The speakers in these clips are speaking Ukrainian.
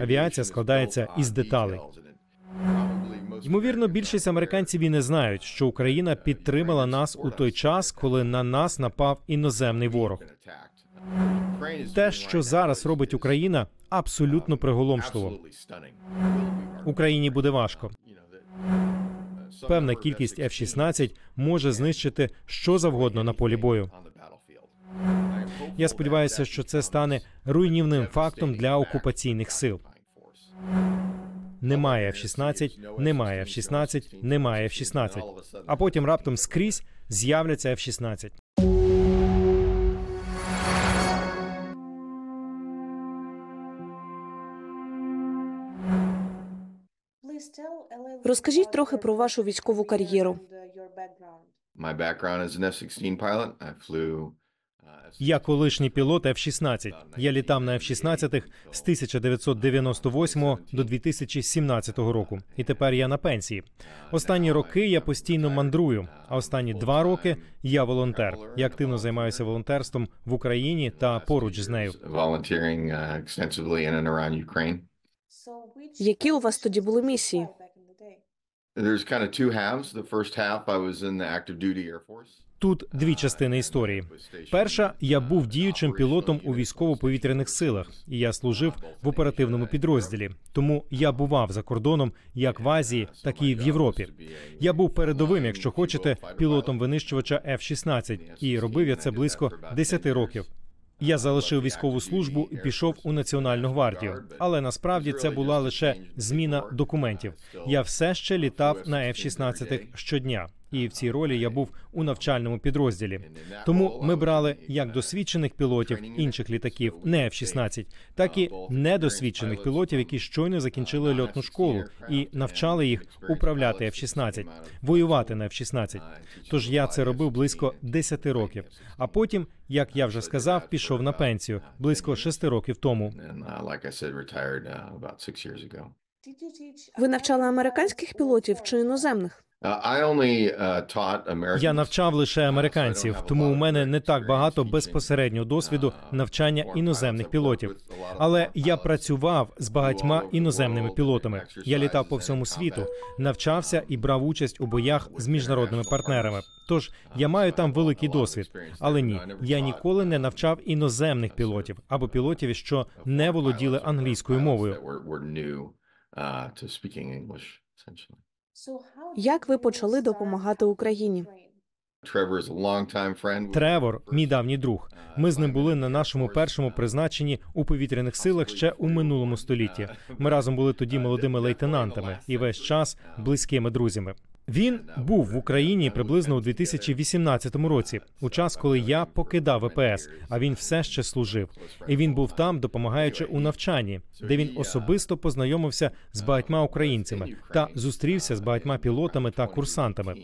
Авіація складається із деталей. Ймовірно, більшість американців і не знають, що Україна підтримала нас у той час, коли на нас напав іноземний ворог. Те, що зараз робить Україна, абсолютно приголомшливо. Україні буде важко. Певна кількість F-16 може знищити що завгодно на полі бою. Я сподіваюся, що це стане руйнівним фактом для окупаційних сил. Немає F-16, немає F-16, немає F-16. А потім раптом скрізь з'являться F-16. Розкажіть трохи про вашу військову кар'єру. My background as an F-16 pilot. I flew. Я колишній пілот F-16. Я літав на F-16 з 1998 до 2017 року, і тепер я на пенсії. Останні роки я постійно мандрую. А останні два роки я волонтер. Я активно займаюся волонтерством в Україні та поруч з нею. uh. Які у вас тоді були місії? There's kind of two halves. The first half, I was in the active duty Air Force. Тут дві частини історії. Перша я був діючим пілотом у військово-повітряних силах, і я служив в оперативному підрозділі. Тому я бував за кордоном як в Азії, так і в Європі. Я був передовим, якщо хочете, пілотом винищувача F-16, і робив я це близько 10 років. Я залишив військову службу і пішов у національну гвардію. Але насправді це була лише зміна документів. Я все ще літав на F-16 щодня, і в цій ролі я був у навчальному підрозділі. Тому ми брали як досвідчених пілотів інших літаків, не F-16, так і недосвідчених пілотів, які щойно закінчили льотну школу і навчали їх управляти F-16, воювати на F-16. Тож я це робив близько 10 років. А потім, як я вже сказав, пішов на пенсію близько 6 років тому. Ви навчали американських пілотів чи іноземних? Uh, uh. Я навчав лише американців, тому у мене не так багато безпосереднього досвіду навчання іноземних пілотів. Але я працював з багатьма іноземними пілотами. Я літав по всьому світу, навчався і брав участь у боях з міжнародними партнерами. Тож я маю там великий досвід. Але ні, я ніколи не навчав іноземних пілотів або пілотів, що не володіли англійською мовою. Uh. Як ви почали допомагати Україні? Тревор, мій давній друг. Ми з ним були на нашому першому призначенні у повітряних силах ще у минулому столітті. Ми разом були тоді молодими лейтенантами і весь час близькими друзями. Він був в Україні приблизно у 2018 році, у час, коли я покидав ВПС, а він все ще служив. І він був там, допомагаючи у навчанні, де він особисто познайомився з багатьма українцями та зустрівся з багатьма пілотами та курсантами.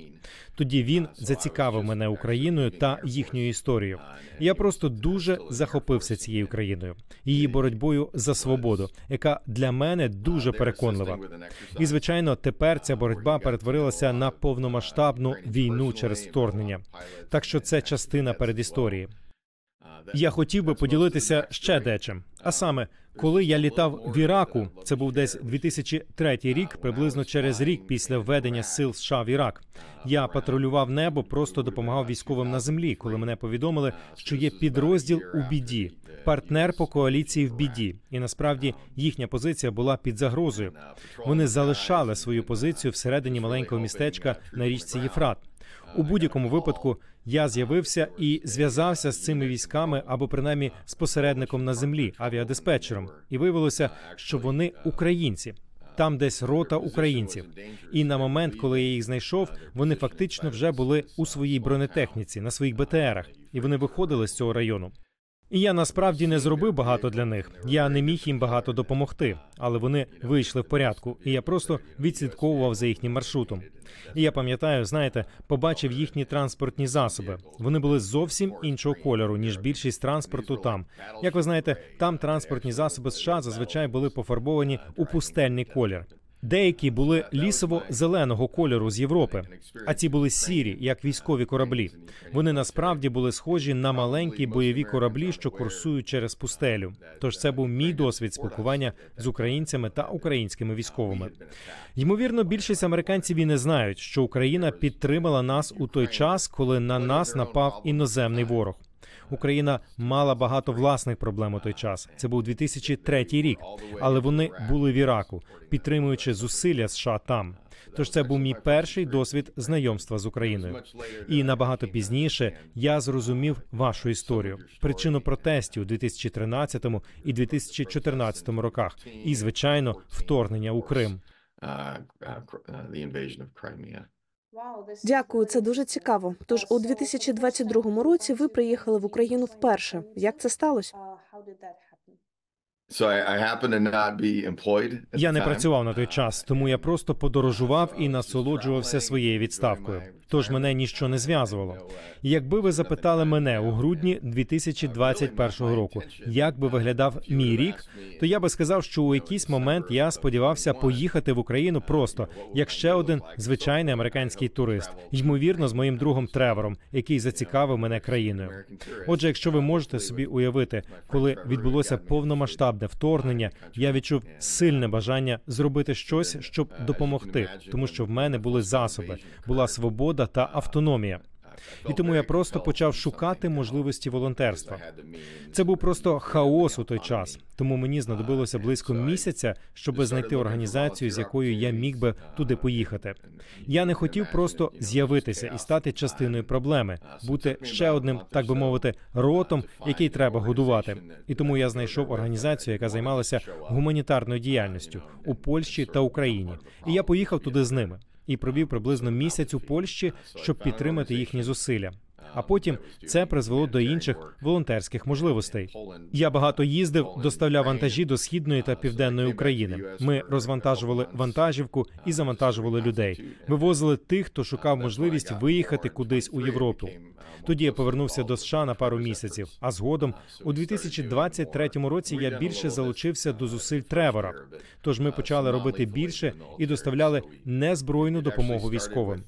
Тоді він зацікавив мене Україною та їхньою історією. Я просто дуже захопився цією країною, її боротьбою за свободу, яка для мене дуже переконлива. І звичайно, тепер ця боротьба перетворилася на повномасштабну війну через вторгнення. Так що це частина передісторії. Я хотів би поділитися ще дечим. А саме, коли я літав в Іраку, це був десь 2003 рік, приблизно через рік після введення сил США в Ірак. Я патрулював небо, просто допомагав військовим на землі, коли мене повідомили, що є підрозділ у біді, партнер по коаліції в біді, і насправді їхня позиція була під загрозою. Вони залишали свою позицію всередині маленького містечка на річці Єфрат. У будь-якому випадку я з'явився і зв'язався з цими військами або принаймні з посередником на землі, авіадиспетчером, і виявилося, що вони українці. Там десь рота українців. І на момент, коли я їх знайшов, вони фактично вже були у своїй бронетехніці на своїх БТРах, і вони виходили з цього району. І я насправді не зробив багато для них. Я не міг їм багато допомогти, але вони вийшли в порядку, і я просто відслідковував за їхнім маршрутом. І я пам'ятаю, знаєте, побачив їхні транспортні засоби. Вони були зовсім іншого кольору ніж більшість транспорту там. Як ви знаєте, там транспортні засоби США зазвичай були пофарбовані у пустельний колір. Деякі були лісово-зеленого кольору з Європи, а ці були сірі, як військові кораблі. Вони насправді були схожі на маленькі бойові кораблі, що курсують через пустелю. Тож це був мій досвід спілкування з українцями та українськими військовими. Ймовірно, більшість американців і не знають, що Україна підтримала нас у той час, коли на нас напав іноземний ворог. Україна мала багато власних проблем у той час. Це був 2003 рік, але вони були в Іраку, підтримуючи зусилля США там. Тож це був мій перший досвід знайомства з Україною. І набагато пізніше я зрозумів вашу історію, причину протестів у 2013 і 2014 роках, і звичайно, вторгнення у Крим. Uh, uh, uh. Дякую, це дуже цікаво. Тож у 2022 році ви приїхали в Україну вперше. Як це сталося? At Я не працював на той час, тому я просто подорожував і насолоджувався своєю відставкою. Тож мене ніщо не зв'язувало. Якби ви запитали мене у грудні 2021 року, як би виглядав мій рік, то я би сказав, що у якийсь момент я сподівався поїхати в Україну просто як ще один звичайний американський турист, ймовірно, з моїм другом Тревором, який зацікавив мене країною. Отже, якщо ви можете собі уявити, коли відбулося повномасштабне вторгнення, я відчув сильне бажання зробити щось, щоб допомогти, тому що в мене були засоби, була свобода та автономія. І тому я просто почав шукати можливості волонтерства. Це був просто хаос у той час, тому мені знадобилося близько місяця, щоб знайти організацію, з якою я міг би туди поїхати. Я не хотів просто з'явитися і стати частиною проблеми, бути ще одним, так би мовити, ротом, який треба годувати. І тому я знайшов організацію, яка займалася гуманітарною діяльністю у Польщі та Україні. І я поїхав туди з ними і провів приблизно місяць у Польщі, щоб підтримати їхні зусилля. А потім це призвело до інших волонтерських можливостей. Я багато їздив, доставляв вантажі до східної та південної України. Ми розвантажували вантажівку і завантажували людей. Вивозили тих, хто шукав можливість виїхати кудись у Європу. Тоді я повернувся до США на пару місяців. А згодом, у 2023 році, я більше залучився до зусиль Тревора. Тож ми почали робити більше і доставляли незбройну допомогу військовим.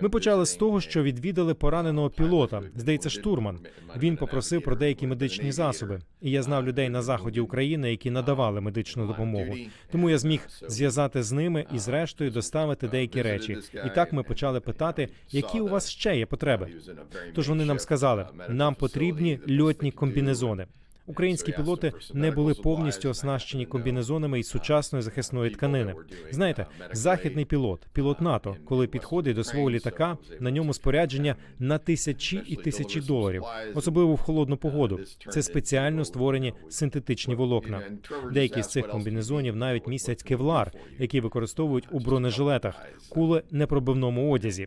Ми почали з того, що відвідали пораненого пілота. Здається, штурман. Він попросив про деякі медичні засоби, і я знав людей на заході України, які надавали медичну допомогу. Тому я зміг зв'язати з ними і, зрештою, доставити деякі речі. І так ми почали питати, які у вас ще є потреби. Тож вони нам сказали, нам потрібні льотні комбінезони. Українські пілоти не були повністю оснащені комбінезонами із сучасної захисної тканини. Знаєте, західний пілот, пілот НАТО, коли підходить до свого літака, на ньому спорядження на тисячі і тисячі доларів, особливо в холодну погоду. Це спеціально створені синтетичні волокна. Деякі з цих комбінезонів навіть містять кевлар, який використовують у бронежилетах, куле непробивному одязі.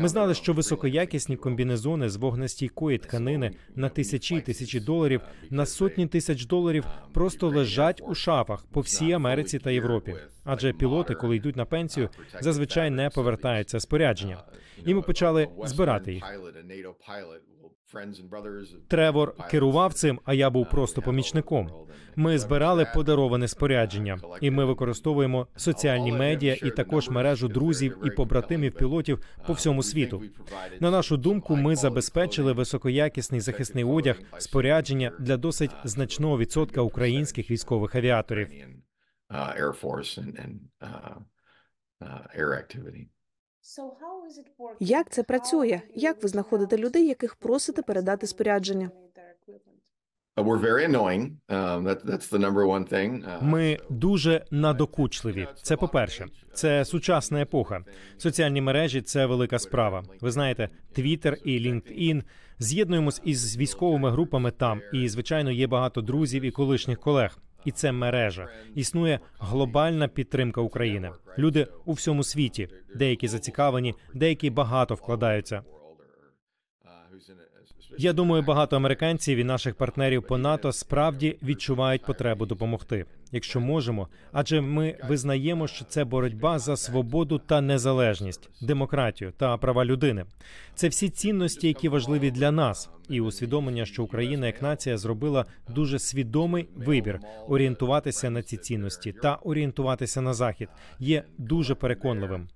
Ми знали, що високоякісні комбінезони з вогнестійкої тканини на тисячі і тисячі доларів на сотні тисяч доларів просто лежать у шафах по всій Америці та Європі. Адже пілоти, коли йдуть на пенсію, зазвичай не повертаються спорядження. І ми почали збирати їх. Тревор керував цим, а я був просто помічником. Ми збирали подароване спорядження, і ми використовуємо соціальні медіа і також мережу друзів і побратимів пілотів по всьому світу. На нашу думку, ми забезпечили високоякісний захисний одяг, спорядження для досить значного відсотка українських військових авіаторів. Uh, Air Force and, and uh, uh, air activity. Як це працює? Як ви знаходите людей, яких просите передати спорядження? Uh, we're very annoying. That, that's the number one thing. Uh, Ми дуже надокучливі. Це по-перше, це сучасна епоха. Соціальні мережі це велика справа. Ви знаєте, Twitter і LinkedIn. З'єднуємось із військовими групами там, і звичайно є багато друзів і колишніх колег. І це мережа. Існує глобальна підтримка України. Люди у всьому світі, деякі зацікавлені, деякі багато вкладаються. Я думаю, багато американців і наших партнерів по НАТО справді відчувають потребу допомогти. якщо можемо, адже ми визнаємо, що це боротьба за свободу та незалежність, демократію та права людини. Це всі цінності, які важливі для нас, і усвідомлення, що Україна як нація зробила дуже свідомий вибір орієнтуватися на ці цінності та орієнтуватися на захід, є дуже переконливим.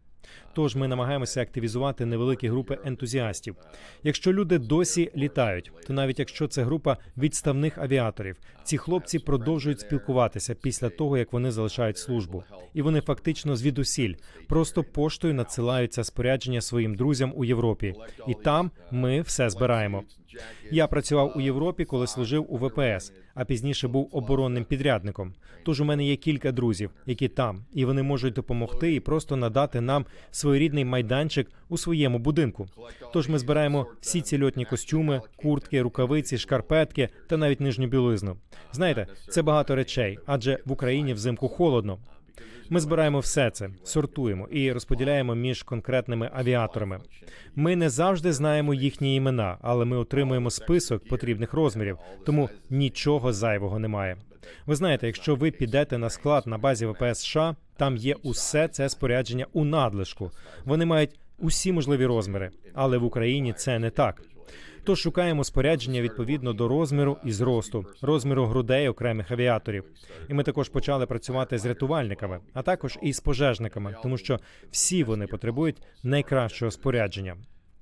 Тож ми намагаємося активізувати невеликі групи ентузіастів. Якщо люди досі літають, то навіть якщо це група відставних авіаторів, ці хлопці продовжують спілкуватися після того, як вони залишають службу, і вони фактично звідусіль просто поштою надсилають це спорядження своїм друзям у Європі, і там ми все збираємо. Я працював у Європі, коли служив у ВПС, а пізніше був оборонним підрядником. Тож у мене є кілька друзів, які там, і вони можуть допомогти і просто надати нам своєрідний майданчик у своєму будинку. Тож ми збираємо всі ці льотні костюми, куртки, рукавиці, шкарпетки та навіть нижню білизну. Знаєте, це багато речей, адже в Україні взимку холодно. Ми збираємо все це, сортуємо і розподіляємо між конкретними авіаторами. Ми не завжди знаємо їхні імена, але ми отримуємо список потрібних розмірів, тому нічого зайвого немає. Ви знаєте, якщо ви підете на склад на базі ВПС США, там є усе це спорядження у надлишку. Вони мають усі можливі розміри, але в Україні це не так. Тож шукаємо спорядження відповідно до розміру і зросту, розміру грудей окремих авіаторів. І ми також почали працювати з рятувальниками, а також і з пожежниками, тому що всі вони потребують найкращого спорядження.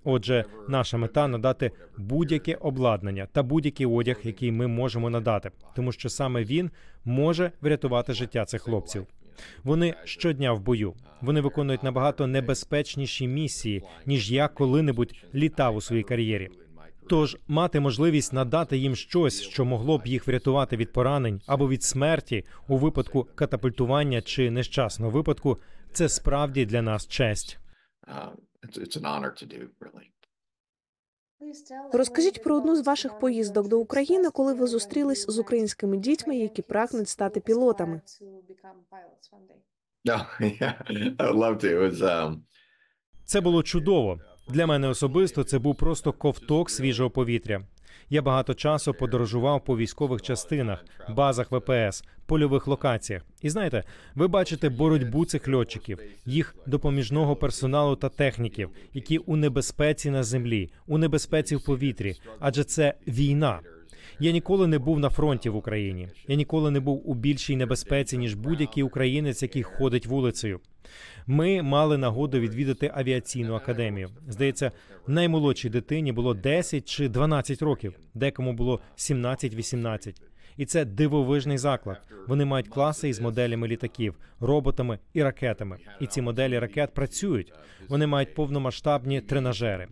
Отже, наша мета надати будь-яке обладнання та будь-який одяг, який ми можемо надати, тому що саме він може врятувати життя цих хлопців. Вони щодня в бою. Вони виконують набагато небезпечніші місії, ніж я коли-небудь літав у своїй кар'єрі. Тож мати можливість надати їм щось, що могло б їх врятувати від поранень або від смерті у випадку катапультування чи нещасного випадку, це справді для нас честь. It's, it's an honor to do, really. Розкажіть про одну з ваших поїздок до України, коли ви зустрілись з українськими дітьми, які прагнуть стати пілотами. Was, um, Це було чудово. Для мене особисто це був просто ковток свіжого повітря. Я багато часу подорожував по військових частинах, базах ВПС, польових локаціях. І знаєте, ви бачите боротьбу цих льотчиків, їх допоміжного персоналу та техніків, які у небезпеці на землі, у небезпеці в повітрі, адже це війна. Я ніколи не був на фронті в Україні. Я ніколи не був у більшій небезпеці ніж будь-який українець, який ходить вулицею. Ми мали нагоду відвідати авіаційну академію. Здається, наймолодшій дитині було 10 чи 12 років, декому було 17-18. І це дивовижний заклад. Вони мають класи із моделями літаків, роботами і ракетами. І ці моделі ракет працюють. Вони мають повномасштабні тренажери.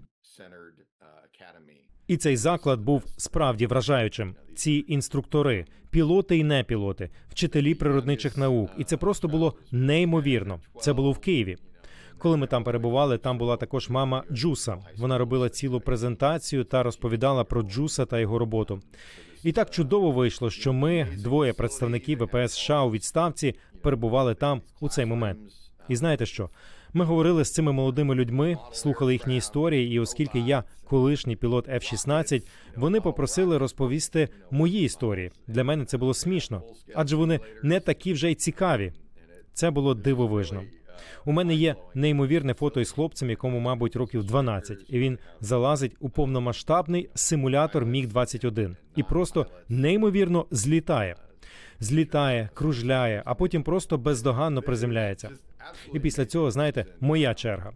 І цей заклад був справді вражаючим. Ці інструктори, пілоти і непілоти, вчителі природничих наук, і це просто було неймовірно. Це було в Києві. Коли ми там перебували, там була також мама Джуса. Вона робила цілу презентацію та розповідала про Джуса та його роботу. І так чудово вийшло, що ми, двоє представників ВПС США у відставці, перебували там у цей момент. І знаєте що? Ми говорили з цими молодими людьми, слухали їхні історії, і оскільки я колишній пілот F-16, вони попросили розповісти мої історії. Для мене це було смішно, адже вони не такі вже й цікаві. Це було дивовижно. У мене є неймовірне фото із хлопцем, якому, мабуть, років 12, і він залазить у повномасштабний симулятор Міг 21 і просто неймовірно злітає. Злітає, кружляє, а потім просто бездоганно приземляється. І після цього, знаєте, моя черга.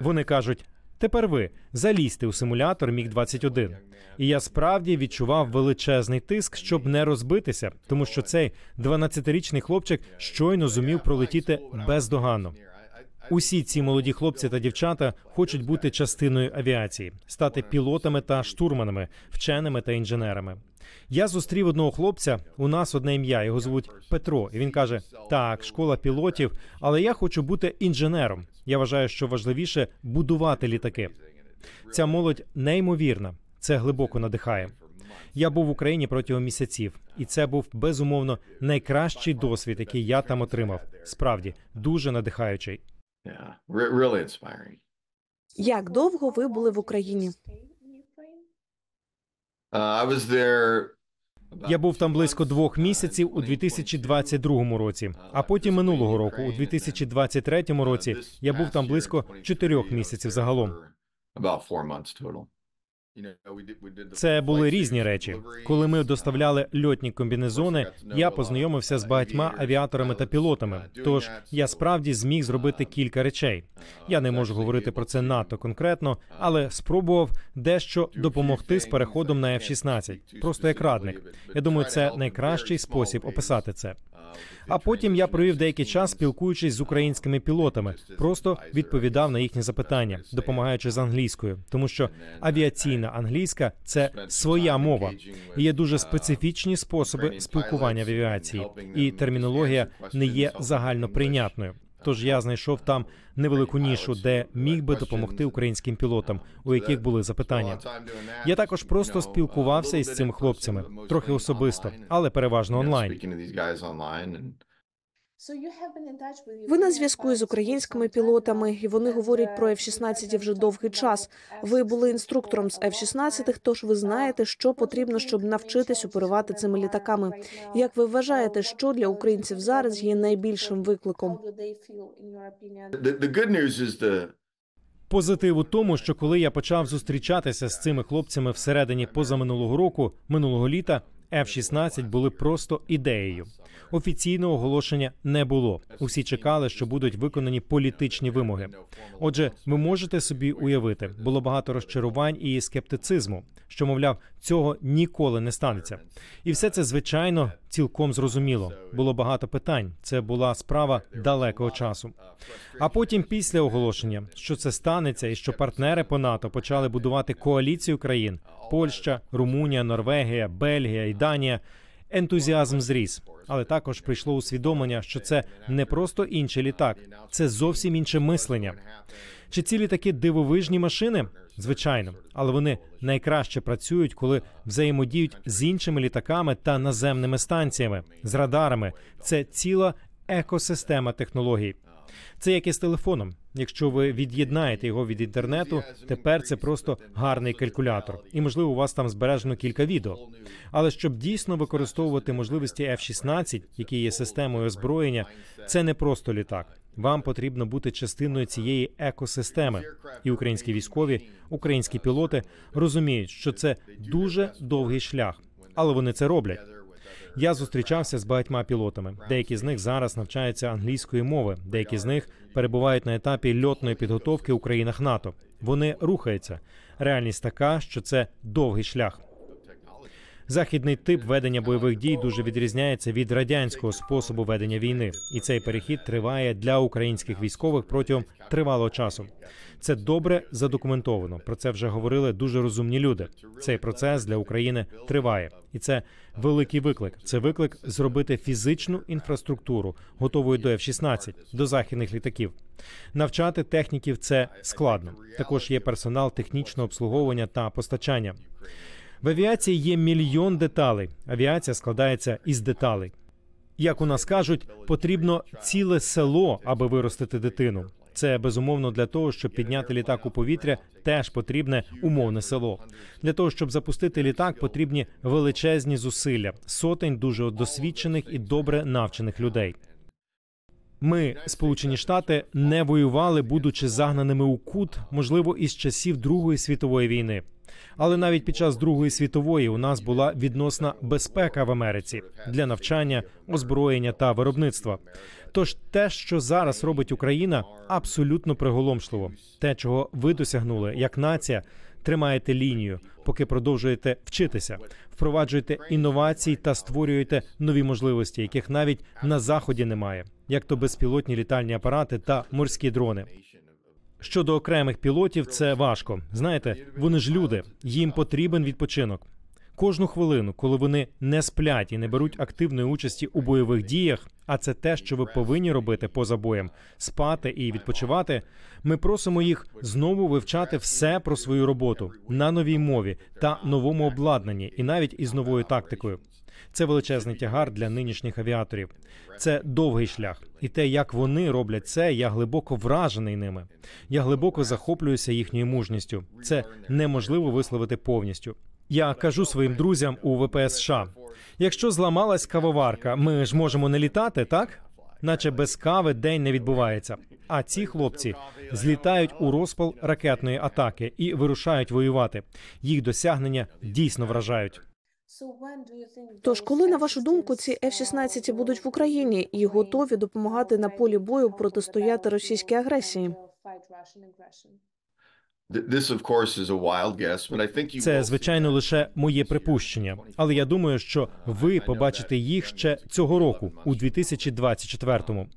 Вони кажуть: тепер ви залізьте у симулятор Міг 21 І я справді відчував величезний тиск, щоб не розбитися, тому що цей 12-річний хлопчик щойно зумів пролетіти бездоганно. Усі ці молоді хлопці та дівчата хочуть бути частиною авіації, стати пілотами та штурманами, вченими та інженерами. Я зустрів одного хлопця. У нас одне ім'я. Його звуть Петро. І він каже: Так, школа пілотів, але я хочу бути інженером. Я вважаю, що важливіше будувати літаки. Ця молодь неймовірна. Це глибоко надихає. Я був в Україні протягом місяців, і це був безумовно найкращий досвід, який я там отримав. Справді дуже надихаючий. Як довго ви були в Україні? Uh, I was there Я був там близько двох місяців у 2022 році, а потім минулого року, у 2023 році, я був там близько чотирьох місяців загалом. Це були різні речі. Коли ми доставляли льотні комбінезони, я познайомився з багатьма авіаторами та пілотами. Тож я справді зміг зробити кілька речей. Я не можу говорити про це надто конкретно, але спробував дещо допомогти з переходом на F-16, просто як радник. Я думаю, це найкращий спосіб описати це. А потім я провів деякий час, спілкуючись з українськими пілотами, просто відповідав на їхні запитання, допомагаючи з англійською, тому що авіаційна англійська це своя мова. І є дуже специфічні способи спілкування в авіації, і термінологія не є загально прийнятною. Тож я знайшов там невелику нішу, де міг би допомогти українським пілотам, у яких були запитання. Я також просто спілкувався із цими хлопцями, трохи особисто, але переважно онлайн. Ви на зв'язку із українськими пілотами, і вони говорять про F-16 вже довгий час. Ви були інструктором з F-16, тож ви знаєте, що потрібно, щоб навчитись оперувати цими літаками. Як ви вважаєте, що для українців зараз є найбільшим викликом? Позитив у тому, що коли я почав зустрічатися з цими хлопцями всередині позаминулого року, минулого літа, F-16 були просто ідеєю. Офіційного оголошення не було. Усі чекали, що будуть виконані політичні вимоги. Отже, ви можете собі уявити, було багато розчарувань і скептицизму, що мовляв, цього ніколи не станеться. І все це звичайно цілком зрозуміло. Було багато питань. Це була справа далекого часу. А потім, після оголошення, що це станеться, і що партнери по НАТО почали будувати коаліцію країн: Польща, Румунія, Норвегія, Бельгія і Данія. Ентузіазм зріс, але також прийшло усвідомлення, що це не просто інший літак, це зовсім інше мислення. Чи ці літаки дивовижні машини? Звичайно, але вони найкраще працюють, коли взаємодіють з іншими літаками та наземними станціями, з радарами. Це ціла екосистема технологій. Це як і з телефоном. Якщо ви від'єднаєте його від інтернету, тепер це просто гарний калькулятор, і можливо у вас там збережено кілька відео. Але щоб дійсно використовувати можливості F-16, які є системою озброєння, це не просто літак. Вам потрібно бути частиною цієї екосистеми. І українські військові, українські пілоти розуміють, що це дуже довгий шлях, але вони це роблять. Я зустрічався з багатьма пілотами. Деякі з них зараз навчаються англійської мови, деякі з них перебувають на етапі льотної підготовки у країнах НАТО. Вони рухаються. Реальність така, що це довгий шлях. Західний тип ведення бойових дій дуже відрізняється від радянського способу ведення війни, і цей перехід триває для українських військових протягом тривалого часу. Це добре задокументовано. Про це вже говорили дуже розумні люди. Цей процес для України триває, і це великий виклик. Це виклик зробити фізичну інфраструктуру, готовою до F-16, до західних літаків. Навчати техніків це складно. Також є персонал технічного обслуговування та постачання. В авіації є мільйон деталей. Авіація складається із деталей. Як у нас кажуть, потрібно ціле село, аби виростити дитину. Це безумовно для того, щоб підняти літак у повітря, теж потрібне умовне село. Для того щоб запустити літак, потрібні величезні зусилля, сотень дуже досвідчених і добре навчених людей. Ми, Сполучені Штати, не воювали, будучи загнаними у кут, можливо, із часів Другої світової війни. Але навіть під час Другої світової у нас була відносна безпека в Америці для навчання, озброєння та виробництва. Тож те, що зараз робить Україна, абсолютно приголомшливо. Те, чого ви досягнули як нація, тримаєте лінію, поки продовжуєте вчитися, впроваджуєте інновації та створюєте нові можливості, яких навіть на заході немає, як то безпілотні літальні апарати та морські дрони. Щодо окремих пілотів, це важко. Знаєте, вони ж люди, їм потрібен відпочинок. Кожну хвилину, коли вони не сплять і не беруть активної участі у бойових діях, а це те, що ви повинні робити поза боєм, спати і відпочивати. Ми просимо їх знову вивчати все про свою роботу на новій мові та новому обладнанні, і навіть із новою тактикою. Це величезний тягар для нинішніх авіаторів. Це довгий шлях, і те, як вони роблять це, я глибоко вражений ними. Я глибоко захоплююся їхньою мужністю. Це неможливо висловити повністю. Я кажу своїм друзям у ВПС США, якщо зламалась кавоварка, ми ж можемо не літати, так? Наче без кави день не відбувається. А ці хлопці злітають у розпал ракетної атаки і вирушають воювати. Їх досягнення дійсно вражають. Тож, коли на вашу думку ці F-16 будуть в Україні і готові допомагати на полі бою протистояти російській агресії? Це звичайно лише моє припущення, але я думаю, що ви побачите їх ще цього року, у 2024-му.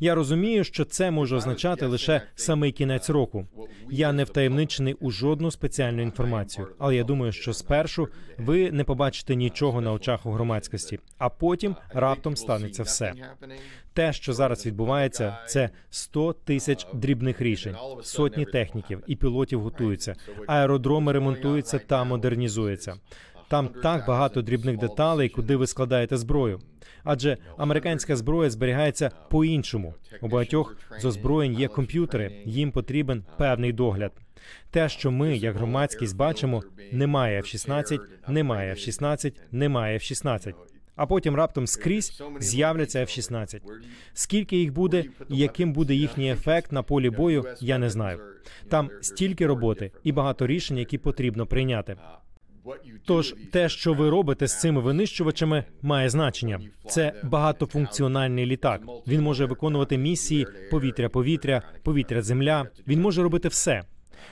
Я розумію, що це може означати лише самий кінець року. Я не втаємничений у жодну спеціальну інформацію, але я думаю, що спершу ви не побачите нічого на очах у громадськості, а потім раптом станеться все. Те, що зараз відбувається, це 100 тисяч дрібних рішень, сотні техніків і пілотів готуються. Аеродроми ремонтуються та модернізуються. Там так багато дрібних деталей, куди ви складаєте зброю. Адже американська зброя зберігається по-іншому. У багатьох з озброєнь є комп'ютери, їм потрібен певний догляд. Те, що ми, як громадськість, бачимо, немає F-16, немає F-16, немає F-16. А потім раптом скрізь з'являться F-16. Скільки їх буде і яким буде їхній ефект на полі бою, я не знаю. Там стільки роботи і багато рішень, які потрібно прийняти. Тож те, що ви робите з цими винищувачами, має значення. Це багатофункціональний літак. Він може виконувати місії повітря-повітря, повітря-земля. Він може робити все.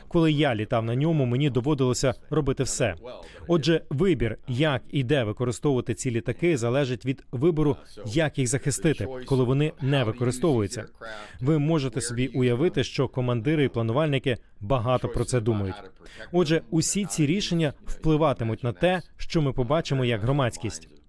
Коли я літав на ньому, мені доводилося робити все. Отже, вибір, як і де використовувати ці літаки, залежить від вибору, як їх захистити, коли вони не використовуються. Ви можете собі уявити, що командири і планувальники багато про це думають. Отже, усі ці рішення впливатимуть на те, що ми побачимо як громадськість.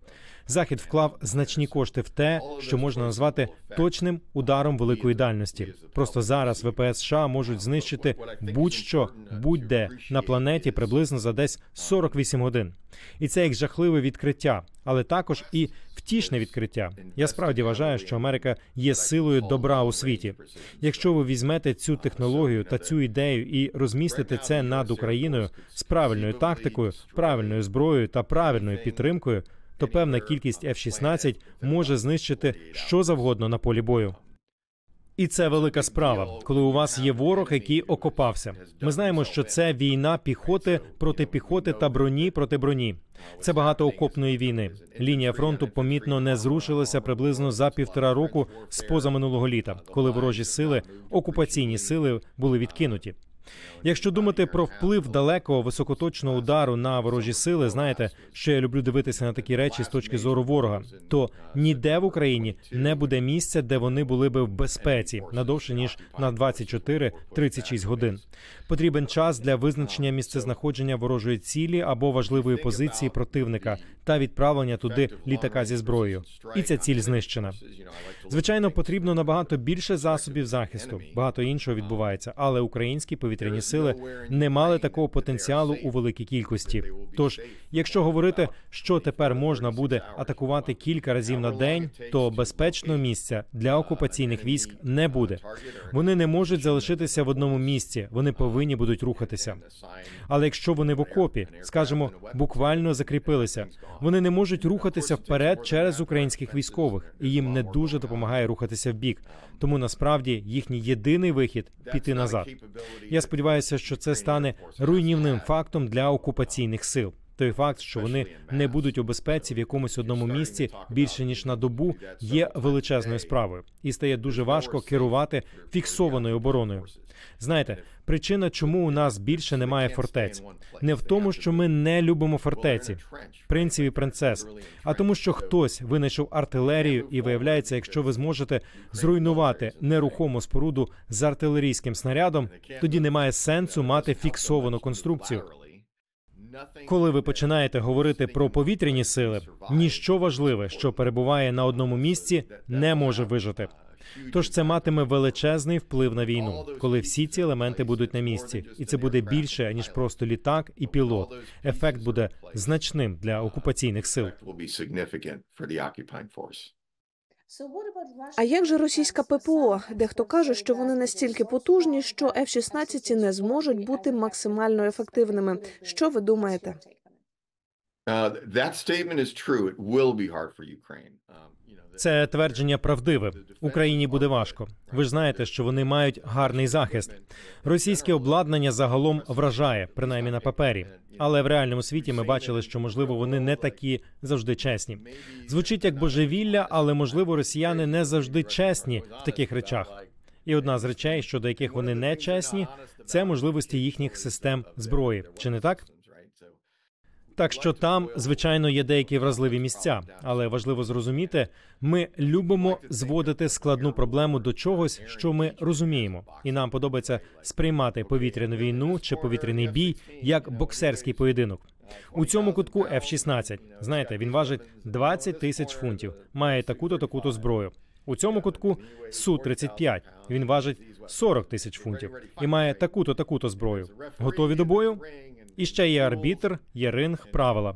Захід вклав значні кошти в те, що можна назвати точним ударом великої дальності. Просто зараз ВПС США можуть знищити будь-що, будь-де на планеті приблизно за десь 48 годин. І це як жахливе відкриття, але також і втішне відкриття. Я справді вважаю, що Америка є силою добра у світі. Якщо ви візьмете цю технологію та цю ідею і розмістите це над Україною з правильною тактикою, правильною зброєю та правильною підтримкою, то певна кількість F-16 може знищити що завгодно на полі бою. І це велика справа, коли у вас є ворог, який окопався. Ми знаємо, що це війна піхоти проти піхоти та броні проти броні. Це багато окопної війни. Лінія фронту помітно не зрушилася приблизно за півтора року з позаминулого літа, коли ворожі сили, окупаційні сили були відкинуті. Якщо думати про вплив далекого високоточного удару на ворожі сили, знаєте, що я люблю дивитися на такі речі з точки зору ворога, то ніде в Україні не буде місця, де вони були би в безпеці надовше ніж на 24-36 годин. Потрібен час для визначення місцезнаходження ворожої цілі або важливої позиції противника та відправлення туди літака зі зброєю. І ця ціль знищена. Звичайно, потрібно набагато більше засобів захисту. Багато іншого відбувається, але українські повітряні сили не мали такого потенціалу у великій кількості. Тож, якщо говорити, що тепер можна буде атакувати кілька разів на день, то безпечного місця для окупаційних військ не буде. Вони не можуть залишитися в одному місці. Вони повинні будуть рухатися. Але якщо вони в окопі, скажімо, буквально закріпилися, вони не можуть рухатися вперед через українських військових, і їм не дуже допомагає рухатися в бік. Тому насправді їхній єдиний вихід піти назад. Я сподіваюся, що це стане руйнівним фактом для окупаційних сил. Той факт, що вони не будуть у безпеці в якомусь одному місці більше ніж на добу, є величезною справою, і стає дуже важко керувати фіксованою обороною. Знаєте, причина, чому у нас більше немає фортець, не в тому, що ми не любимо фортеці, принців і принцес, а тому, що хтось винайшов артилерію, і виявляється, якщо ви зможете зруйнувати нерухому споруду з артилерійським снарядом, тоді немає сенсу мати фіксовану конструкцію. Коли ви починаєте говорити про повітряні сили, ніщо важливе, що перебуває на одному місці, не може вижити. Тож це матиме величезний вплив на війну, коли всі ці елементи будуть на місці, і це буде більше ніж просто літак і пілот. Ефект буде значним для окупаційних сил. А як же російська ППО? Дехто каже, що вони настільки потужні, що F-16 не зможуть бути максимально ефективними. Що ви думаєте? Uh, that statement is true. It will be hard for Ukraine. Um, Це твердження правдиве. Україні буде важко. Ви ж знаєте, що вони мають гарний захист. Російське обладнання загалом вражає, принаймні на папері. Але в реальному світі ми бачили, що можливо вони не такі завжди чесні. Звучить як божевілля, але можливо росіяни не завжди чесні в таких речах. І одна з речей, щодо яких вони не чесні, це можливості їхніх систем зброї. Чи не так? Так що там, звичайно, є деякі вразливі місця, але важливо зрозуміти, ми любимо зводити складну проблему до чогось, що ми розуміємо, і нам подобається сприймати повітряну війну чи повітряний бій як боксерський поєдинок. У цьому кутку F-16, знаєте, він важить 20 тисяч фунтів, має таку-то таку-то зброю. У цьому кутку су 35 Він важить 40 тисяч фунтів і має таку-то таку-то зброю. Готові до бою? І ще є арбітр, є ринг, правила.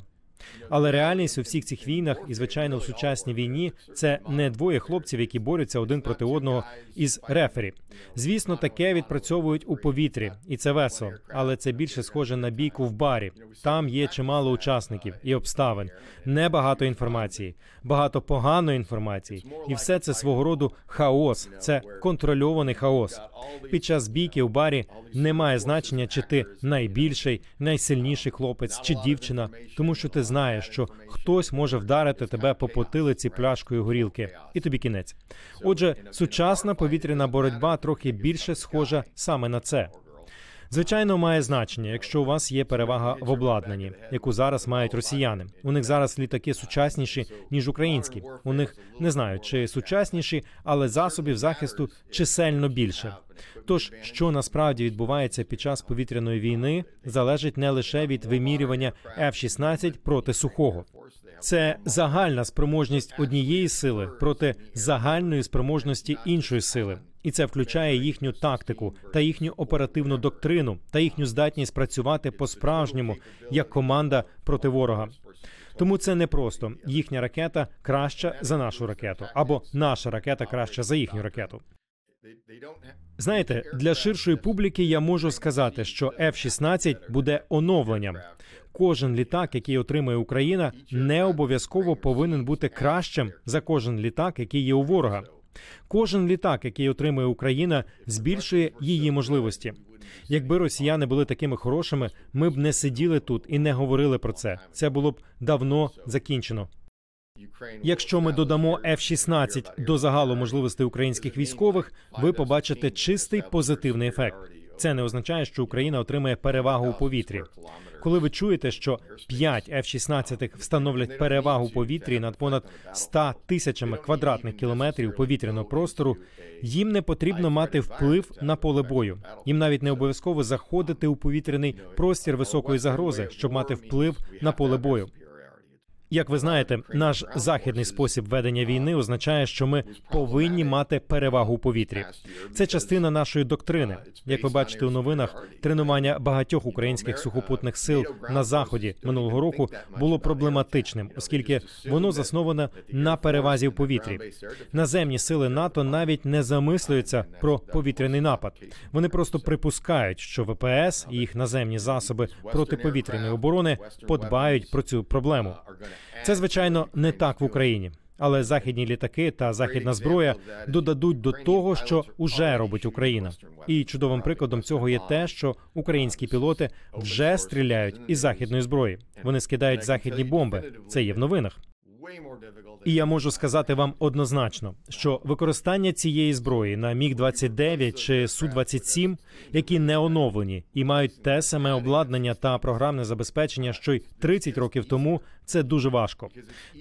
Але реальність у всіх цих війнах, і звичайно, у сучасній війні, це не двоє хлопців, які борються один проти одного із рефері. Звісно, таке відпрацьовують у повітрі, і це весело. Але це більше схоже на бійку в барі. Там є чимало учасників і обставин, небагато інформації, багато поганої інформації, і все це свого роду хаос. Це контрольований хаос. Під час бійки у барі немає значення, чи ти найбільший, найсильніший хлопець чи дівчина, тому що ти знаєш, що хтось може вдарити тебе по потилиці пляшкою горілки, і тобі кінець. Отже, сучасна повітряна боротьба трохи більше схожа саме на це. Звичайно, має значення, якщо у вас є перевага в обладнанні, яку зараз мають росіяни. У них зараз літаки сучасніші ніж українські. У них не знаю, чи сучасніші, але засобів захисту чисельно більше. Тож, що насправді відбувається під час повітряної війни, залежить не лише від вимірювання F-16 проти сухого. Це загальна спроможність однієї сили проти загальної спроможності іншої сили, і це включає їхню тактику та їхню оперативну доктрину та їхню здатність працювати по-справжньому як команда проти ворога. Тому це не просто їхня ракета краща за нашу ракету, або наша ракета краща за їхню ракету. Знаєте, для ширшої публіки я можу сказати, що F-16 буде оновленням. Кожен літак, який отримує Україна, не обов'язково повинен бути кращим за кожен літак, який є у ворога. Кожен літак, який отримує Україна, збільшує її можливості. Якби росіяни були такими хорошими, ми б не сиділи тут і не говорили про це. Це було б давно закінчено. Якщо ми додамо F-16 до загалу можливостей українських військових, ви побачите чистий позитивний ефект. Це не означає, що Україна отримає перевагу у повітрі. Коли ви чуєте, що 5 F-16 встановлять перевагу повітрі над понад 100 тисячами квадратних кілометрів повітряного простору, їм не потрібно мати вплив на поле бою. Їм навіть не обов'язково заходити у повітряний простір високої загрози, щоб мати вплив на поле бою. Як ви знаєте, наш західний спосіб ведення війни означає, що ми повинні мати перевагу у повітрі. Це частина нашої доктрини. Як ви бачите у новинах, тренування багатьох українських сухопутних сил на заході минулого року було проблематичним, оскільки воно засноване на перевазі в повітрі. Наземні сили НАТО навіть не замислюються про повітряний напад. Вони просто припускають, що ВПС і їх наземні засоби протиповітряної оборони подбають про цю проблему. Це звичайно не так в Україні, але західні літаки та західна зброя додадуть до того, що уже робить Україна. І чудовим прикладом цього є те, що українські пілоти вже стріляють із західної зброї. Вони скидають західні бомби. Це є в новинах. І я можу сказати вам однозначно, що використання цієї зброї на міг 29 чи су 27 які не оновлені і мають те саме обладнання та програмне забезпечення, що й 30 років тому, це дуже важко.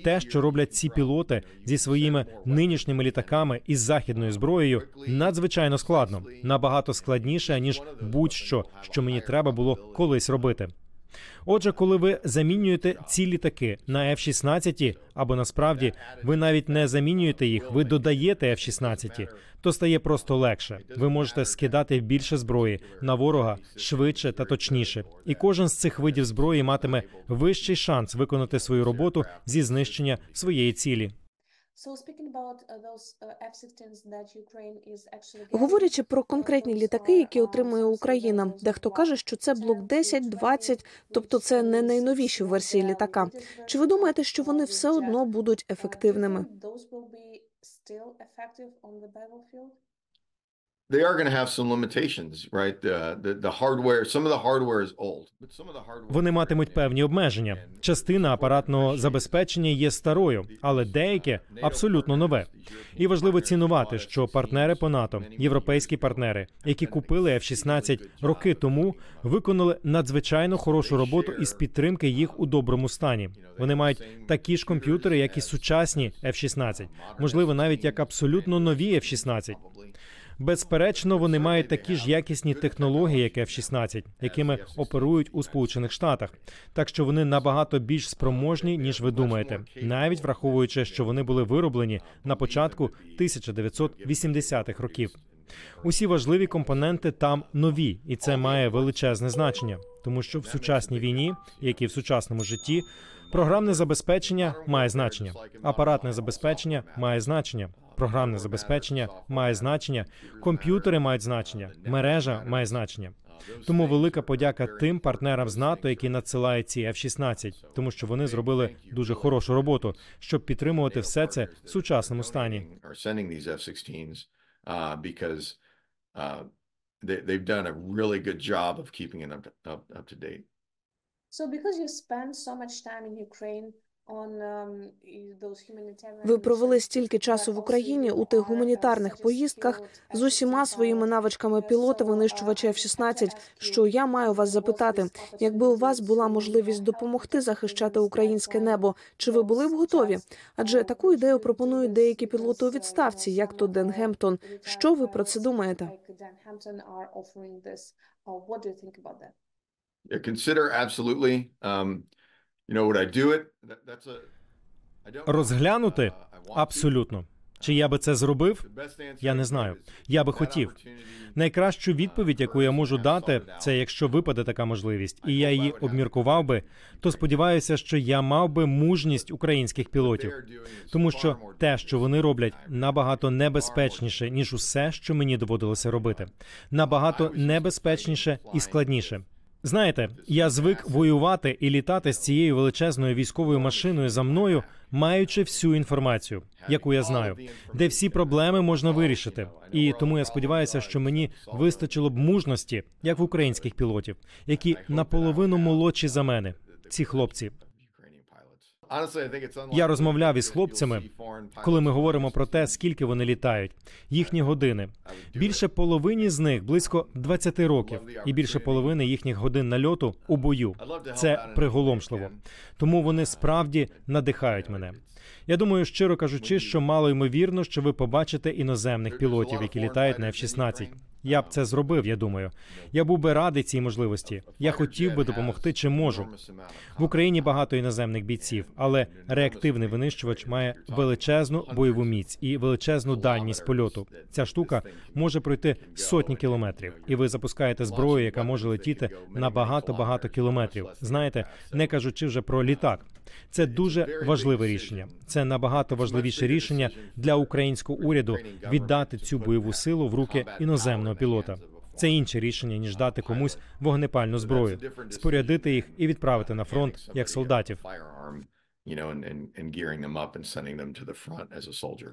Те, що роблять ці пілоти зі своїми нинішніми літаками із західною зброєю, надзвичайно складно, набагато складніше ніж будь-що, що мені треба було колись робити. Отже, коли ви замінюєте ці літаки на F-16, або насправді ви навіть не замінюєте їх, ви додаєте F-16, то стає просто легше. Ви можете скидати більше зброї на ворога швидше та точніше. І кожен з цих видів зброї матиме вищий шанс виконати свою роботу зі знищення своєї цілі. Говорячи про конкретні літаки, які отримує Україна, дехто каже, що це блок 10, 20, тобто це не найновіші версії літака. Чи ви думаєте, що вони все одно будуть ефективними? They are going to have some limitations, right? The, the the hardware, some of the hardware is old, but some of the hardware Вони матимуть певні обмеження. Частина апаратного забезпечення є старою, але деяке абсолютно нове. І важливо цінувати, що партнери по НАТО, європейські партнери, які купили F-16 роки тому, виконали надзвичайно хорошу роботу із підтримки їх у доброму стані. Вони мають такі ж комп'ютери, як і сучасні F-16, можливо, навіть як абсолютно нові F-16. Безперечно, вони мають такі ж якісні технології, як F-16, якими оперують у Сполучених Штатах. Так що вони набагато більш спроможні, ніж ви думаєте, навіть враховуючи, що вони були вироблені на початку 1980-х років. Усі важливі компоненти там нові, і це має величезне значення, тому що в сучасній війні, як і в сучасному житті, програмне забезпечення має значення, апаратне забезпечення має значення. Програмне забезпечення має значення, комп'ютери мають значення, мережа має значення. Тому велика подяка тим партнерам з НАТО, які надсилають ці F-16, тому що вони зробили дуже хорошу роботу, щоб підтримувати все це в сучасному стані. are sending these F-16s uh, uh, they, they've done a really good job of keeping it up to, up, up to date. So because you spend so much time in Ukraine um, Ви провели стільки часу в Україні у тих uh, гуманітарних поїздках з усіма F-16 своїми навичками Uh, пілота винищувача uh, F-16, I have to ask що я маю вас запитати, якби у вас була to можливість допомогти захищати українське небо, чи ви були б готові? Адже uh, таку ідею пропонують деякі пілоти у uh, відставці, як то Ден Гемптон. Що ви про це думаєте? Uh, absolutely. Um, Розглянути Uh, абсолютно. Чи я би це зробив? Я не знаю. Я би хотів. Найкращу відповідь, яку я можу дати, це якщо випаде така можливість, і я її обміркував би, то сподіваюся, що я мав би мужність українських пілотів, тому що те, що вони роблять, набагато небезпечніше ніж усе, що мені доводилося робити, набагато небезпечніше і складніше. Знаєте, я звик воювати і літати з цією величезною військовою машиною за мною, маючи всю інформацію, яку я знаю, де всі проблеми можна вирішити. І тому я сподіваюся, що мені вистачило б мужності, як в українських пілотів, які наполовину молодші за мене. Ці хлопці. Я розмовляв із хлопцями, Коли ми говоримо про те, скільки вони літають, їхні години. Більше половині з них близько 20 років, і більше половини їхніх годин нальоту у бою. Це приголомшливо. Тому вони справді надихають мене. Я думаю, щиро кажучи, що мало ймовірно, що ви побачите іноземних пілотів, які літають на F-16. Я б це зробив. Я думаю, я був би радий цій можливості. Я хотів би допомогти, чи можу. В Україні багато іноземних бійців, але реактивний винищувач має величезну бойову міць і величезну дальність польоту. Ця штука може пройти сотні кілометрів, і ви запускаєте зброю, яка може летіти на багато багато кілометрів. Знаєте, не кажучи вже про літак. Це дуже важливе рішення. Це набагато важливіше рішення для українського уряду віддати цю бойову силу в руки іноземного пілота. Це інше рішення ніж дати комусь вогнепальну зброю, спорядити їх і відправити на фронт як солдатів. You know, and, and, and gearing them up and sending them to the front as a soldier.